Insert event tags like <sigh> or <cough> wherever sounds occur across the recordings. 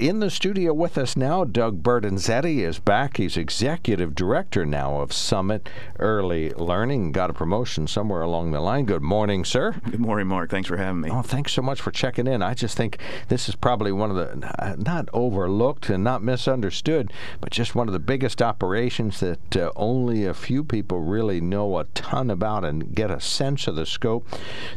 In the studio with us now, Doug Bertanzetti is back. He's executive director now of Summit Early Learning. Got a promotion somewhere along the line. Good morning, sir. Good morning, Mark. Thanks for having me. Oh, thanks so much for checking in. I just think this is probably one of the uh, not overlooked and not misunderstood, but just one of the biggest operations that uh, only a few people really know a ton about and get a sense of the scope.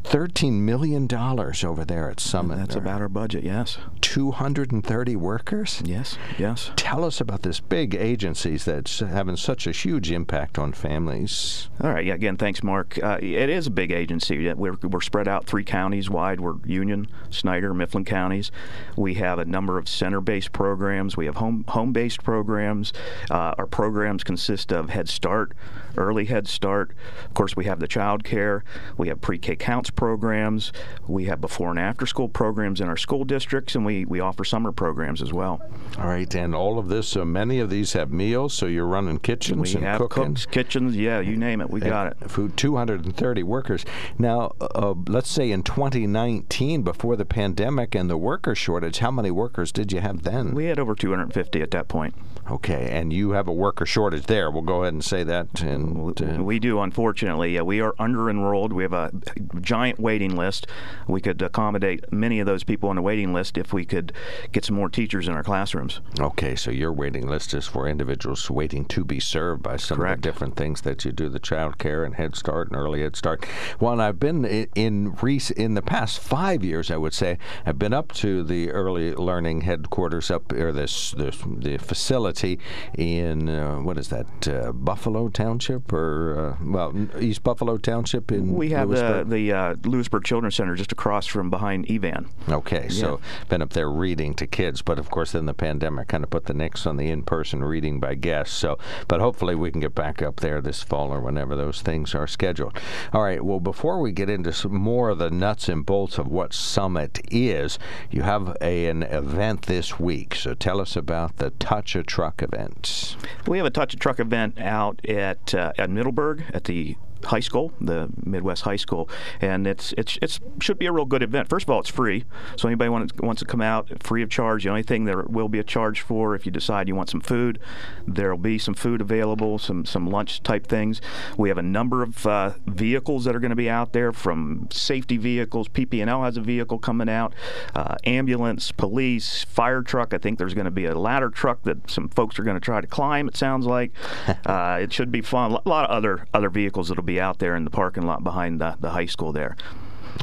Thirteen million dollars over there at Summit. That's about our budget. Yes. Two hundred and thirty workers? Yes, yes. Tell us about this big agencies that's having such a huge impact on families. All right, yeah, again, thanks, Mark. Uh, it is a big agency. We're, we're spread out three counties wide. We're Union, Snyder, Mifflin counties. We have a number of center based programs, we have home, home based programs. Uh, our programs consist of Head Start, early Head Start. Of course, we have the child care, we have pre K counts programs, we have before and after school programs in our school districts, and we, we offer summer programs programs as well. All right, and all of this, uh, many of these have meals, so you're running kitchens we and cooking. cooks, kitchens, yeah, you name it, we got it. Food, 230 workers. Now, uh, let's say in 2019, before the pandemic and the worker shortage, how many workers did you have then? We had over 250 at that point. Okay, and you have a worker shortage there. We'll go ahead and say that. And, uh, we do, unfortunately. Yeah, we are under enrolled. We have a giant waiting list. We could accommodate many of those people on the waiting list if we could get some more teachers in our classrooms. Okay, so your waiting list is for individuals waiting to be served by some Correct. of the different things that you do, the child care and Head Start and early Head Start. Well, I've been in in, in the past five years, I would say, I've been up to the early learning headquarters up or this, this the facility in uh, what is that uh, Buffalo Township or uh, well East Buffalo Township in we have Lewisburg? the the uh, Lewisburg Children's Center just across from behind Evan. Okay, yeah. so been up there reading to kids, but of course then the pandemic kind of put the nix on the in-person reading by guests. So, but hopefully we can get back up there this fall or whenever those things are scheduled. All right. Well, before we get into some more of the nuts and bolts of what Summit is, you have a, an event this week. So tell us about the Touch a Truck event. We have a Touch a Truck event out at uh, at Middleburg at the high school, the Midd-West High School, and it's it's it should be a real good event. First of all, it's free, so anybody wants wants to come out free of charge. The only thing there will be a charge for if you decide you want some food, there'll be some food available, some some lunch type things. We have a number of uh, vehicles that are going to be out there, from safety vehicles. PP&L has a vehicle coming out, uh, ambulance, police, fire truck. I think there's going to be a ladder truck that some folks are going to try to climb. It sounds like <laughs> uh, it should be fun. A lot of other other vehicles that'll be out there in the parking lot behind the, the high school there.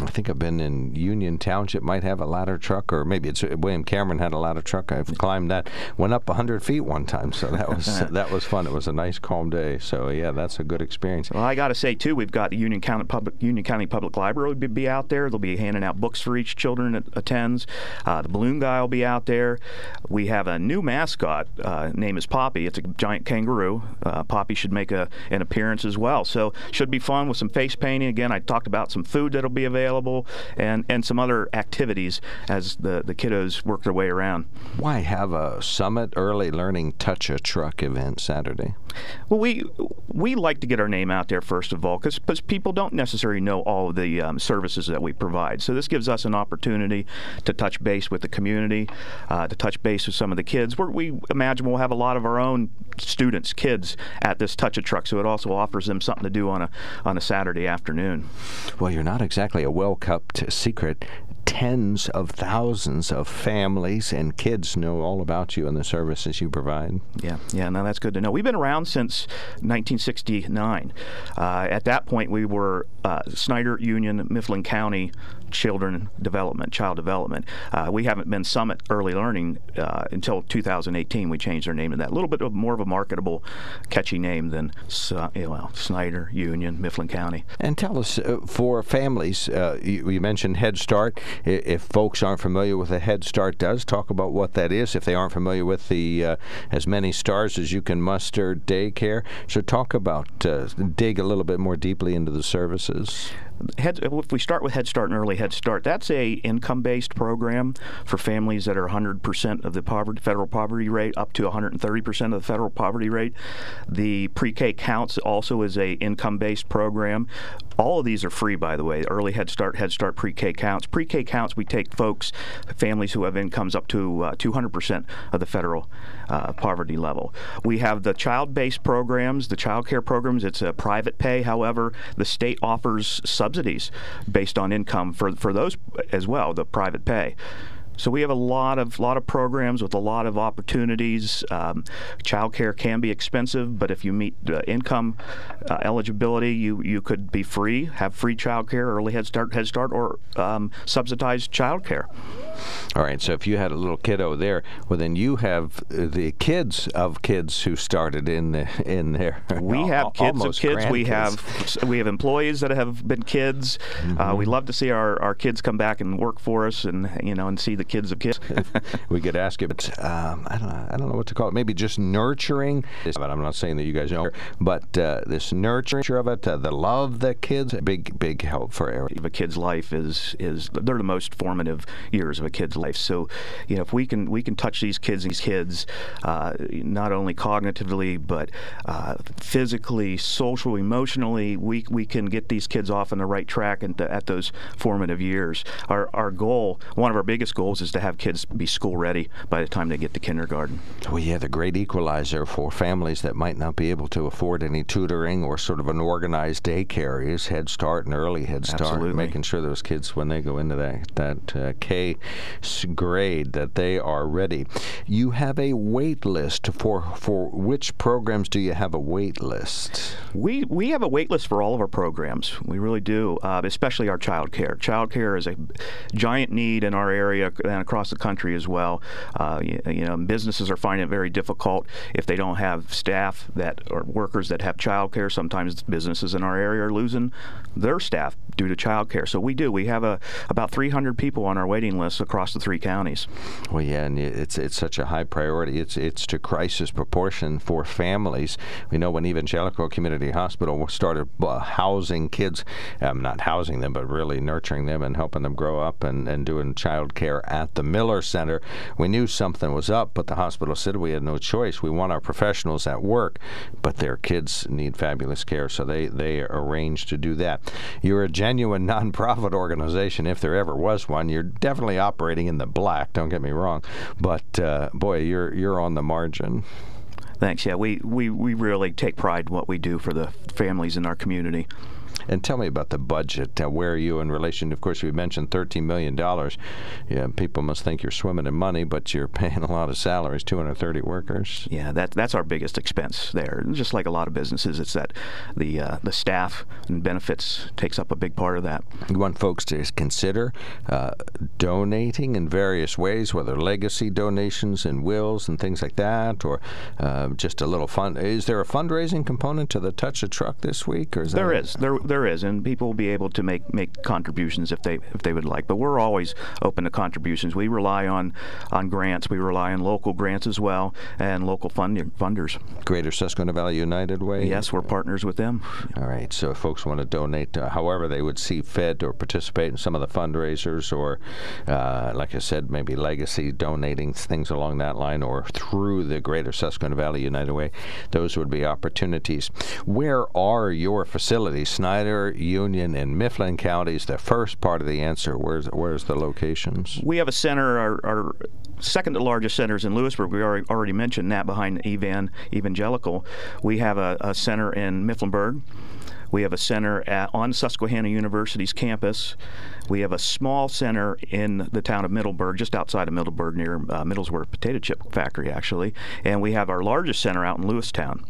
I think I've been in Union Township, might have a ladder truck, or maybe it's William Cameron had a ladder truck. I've climbed that, went up 100 feet one time, so that was <laughs> that was fun. It was a nice, calm day. So yeah, that's a good experience. Well, I got to say too, we've got the Union County Public Union County Public Library will be, be out there. They'll be handing out books for each children that attends. Uh, the balloon guy will be out there. We have a new mascot. Uh, name is Poppy. It's a giant kangaroo. Uh, Poppy should make a, an appearance as well. So should be fun with some face painting. Again, I talked about some food that'll be available and, and some other activities as the, the kiddos work their way around. Why have a Summit Early Learning Touch a Truck event Saturday? Well, we we like to get our name out there first of all because people don't necessarily know all of the um, services that we provide. So this gives us an opportunity to touch base with the community, uh, to touch base with some of the kids. We're, we imagine we'll have a lot of our own students, kids, at this Touch a Truck. So it also offers them something to do on a on a Saturday afternoon. Well, you're not exactly a well kept secret tens of thousands of families and kids know all about you and the services you provide. Yeah, yeah, no, that's good to know. We've been around since 1969. Uh, at that point, we were uh, Snyder Union, Mifflin County Children Development, Child Development. Uh, we haven't been Summit Early Learning uh, until 2018. We changed our name to that. A little bit of more of a marketable, catchy name than uh, Snyder Union, Mifflin County. And tell us, uh, for families, you, you mentioned Head Start if folks aren't familiar with what Head Start does, talk about what that is. If they aren't familiar with the uh, as many stars as you can muster daycare, so talk about uh, dig a little bit more deeply into the services. Head, if we start with Head Start and Early Head Start, that's a income-based program for families that are 100% of the poverty, federal poverty rate up to 130% of the federal poverty rate. The pre-K counts also is a income-based program. All of these are free, by the way. Early Head Start, Head Start, pre-K counts. Pre-K counts, we take folks, families who have incomes up to uh, 200% of the federal uh, poverty level. We have the child-based programs, the child care programs. It's a private pay. However, the state offers subsidies based on income for, for those as well, the private pay. So we have a lot of lot of programs with a lot of opportunities. Um, childcare can be expensive, but if you meet uh, income uh, eligibility, you you could be free, have free childcare, early Head Start, Head Start, or um, subsidized childcare. All right. So if you had a little kiddo there, well, then you have the kids of kids who started in the, in there. We have kids of kids. We have we have employees that have been kids. Mm-hmm. Uh, we love to see our, our kids come back and work for us, and you know, and see the the kids of kids. <laughs> we could ask it, but um, I don't know. I don't know what to call it. Maybe just nurturing. I'm not saying that you guys know, but uh, this nurturing of it, uh, the love that kids, a big big help for. A kid's life is is they're the most formative years of a kid's life. So, you know, if we can we can touch these kids, these kids, uh, not only cognitively but uh, physically, socially, emotionally, we we can get these kids off on the right track and at those formative years. Our our goal, one of our biggest goals goals is to have kids be school ready by the time they get to kindergarten. Well, yeah, the great equalizer for families that might not be able to afford any tutoring or sort of an organized daycare is Head Start and early Head Start, Absolutely. making sure those kids when they go into that that uh, K grade that they are ready. You have a wait list for for which programs do you have a wait list? We we have a wait list for all of our programs. We really do, uh, especially our child care. Child care is a giant need in our area and across the country as well. Uh, you, you, know, businesses are finding it very difficult if they don't have staff that or workers that have childcare. Sometimes businesses in our area are losing their staff due to childcare. So we do. We have a about 300 people on our waiting list across the three counties. Well, yeah, and it's it's such a high priority. It's it's to crisis proportion for families. We know when Evangelical Community Hospital started uh, housing kids, um, not housing them, but really nurturing them and helping them grow up and, and doing child care at the Miller Center. We knew something was up, but the hospital said we had no choice. We want our professionals at work, but their kids need fabulous care, so they, they arranged to do that. You're a genuine <laughs> nonprofit organization, if there ever was one. You're definitely operating in the black, don't get me wrong, but uh, boy, you're, you're on the margin. Thanks. Yeah, we, we, we really take pride in what we do for the families in our community. And tell me about the budget. Uh, where are you in relation? Of course, we mentioned $13 million. Yeah, people must think you're swimming in money, but you're <laughs> paying a lot of salaries, 230 workers. Yeah, that, that's our biggest expense there. Just like a lot of businesses, it's that the, uh, the staff and benefits takes up a big part of that. You want folks to consider uh, donating in various ways, whether legacy donations and wills and things like that, or uh, just a little fun. Is there a fundraising component to the Touch a Truck this week? Or is there is. There, there is, and people will be able to make make contributions if they if they would like. But we're always open to contributions. We rely on on grants. We rely on local grants as well and local fund, funders. Greater Susquehanna Valley United Way. Yes, we're partners with them. All right. So if folks want to donate, uh, however they would see fit, or participate in some of the fundraisers, or uh, like I said, maybe legacy donating things along that line, or through the Greater Susquehanna Valley United Way, those would be opportunities. Where are your facilities? Snyder, Union, and Mifflin counties. The first part of the answer, where's where's the locations? We have a center, our, our second largest centers in Lewisburg. We already, already mentioned that behind Evan Evangelical. We have a, a center in Mifflinburg. We have a center at, on Susquehanna University's campus. We have a small center in the town of Middleburg, just outside of Middleburg, near uh, Middlesworth Potato Chip Factory, actually. And we have our largest center out in Lewistown.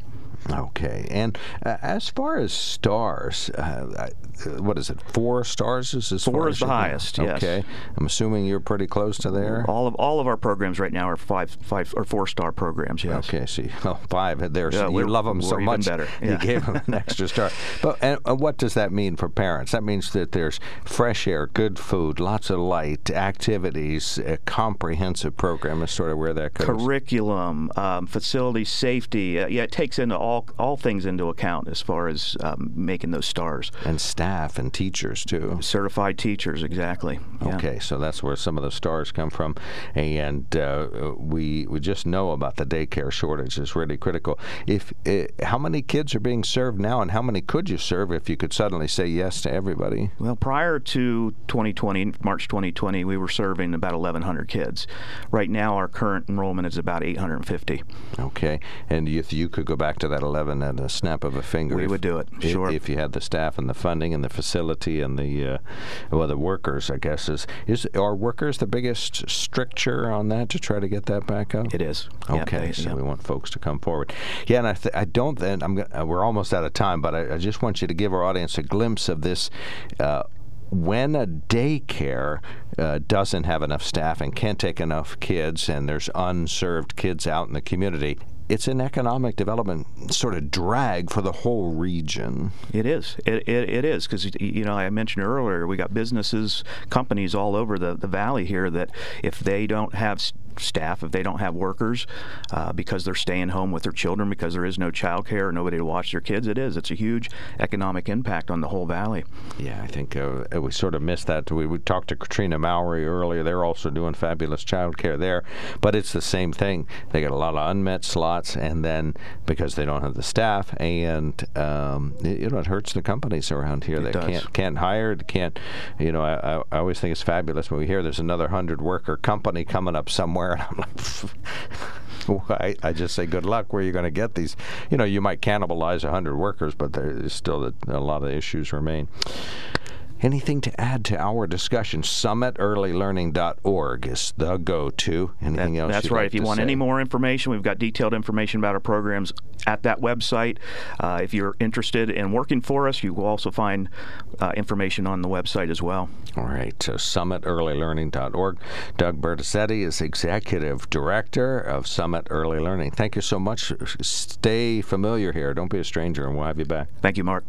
Okay, and uh, as far as stars, uh, what is it? Four stars is as four is the highest. Yes. Okay, I'm assuming you're pretty close to there. All of all of our programs right now are five five or four star programs. Yes. Okay, see, oh, five there. Yeah, you love them so much. Better. Yeah. You gave them an extra star. <laughs> But and, and what does that mean for parents? That means that there's fresh air, good food, lots of light, activities, a comprehensive program is sort of where that goes. Curriculum, um, facility safety. Uh, yeah, it takes into all all things into account as far as um, making those stars. And staff and teachers too. Certified teachers, exactly. Yeah. Okay, so that's where some of the stars come from, and uh, we we just know about the daycare shortage is really critical. If uh, how many kids are being served now, and how many could you serve if you could suddenly say yes to everybody? Well, prior to 2020, March 2020, we were serving about 1,100 kids. Right now, our current enrollment is about 850. Okay, and if you could go back to that 11 at a snap of a finger, we if, would do it. Sure. If you had the staff and the funding and the facility and the uh, well, the workers, I guess is is are workers the biggest stricture on that to try to get that back up? It is. Okay, yeah, so yeah. we want folks to come forward. Yeah, and I, th- I don't. And I'm. Uh, we're almost out of time, but I, I, just want you to give our audience a glimpse of this. Uh, when a daycare uh, doesn't have enough staff and can't take enough kids, and there's unserved kids out in the community, it's an economic development sort of drag for the whole region. It is. It, it, it is because you know I mentioned earlier we got businesses, companies all over the, the valley here that if they don't have staff, if they don't have workers, uh, because they're staying home with their children because there is no child care or nobody to watch their kids, it is. It's a huge economic impact on the whole valley. Yeah, I think uh, we sort of missed that. We, we talked to Katrina Mowry earlier. They're also doing fabulous child care there, but it's the same thing. They got a lot of unmet slots, and then because they don't have the staff, and um, it, you know it hurts the companies around here. It they does. can't can't hire, they can't. You know, I, I always think it's fabulous when we hear there's another hundred worker company coming up somewhere, <laughs> and I'm like. <laughs> I, I, just say good luck where you're going to get these. You know, you might cannibalize 100 workers, but there's still a, a lot of issues remain. Anything to add to our discussion? SummitEarlyLearning.org is the go-to. Anything that, else? That's right. like if you want say? any more information, we've got detailed information about our programs at that website. Uh, if you're interested in working for us, you will also find uh, information on the website as well. All right. So SummitEarlyLearning.org. Doug Bertanzetti is Executive Director of Summit Early Learning. Thank you so much. Stay familiar here. Don't be a stranger, and we'll have you back. Thank you, Mark.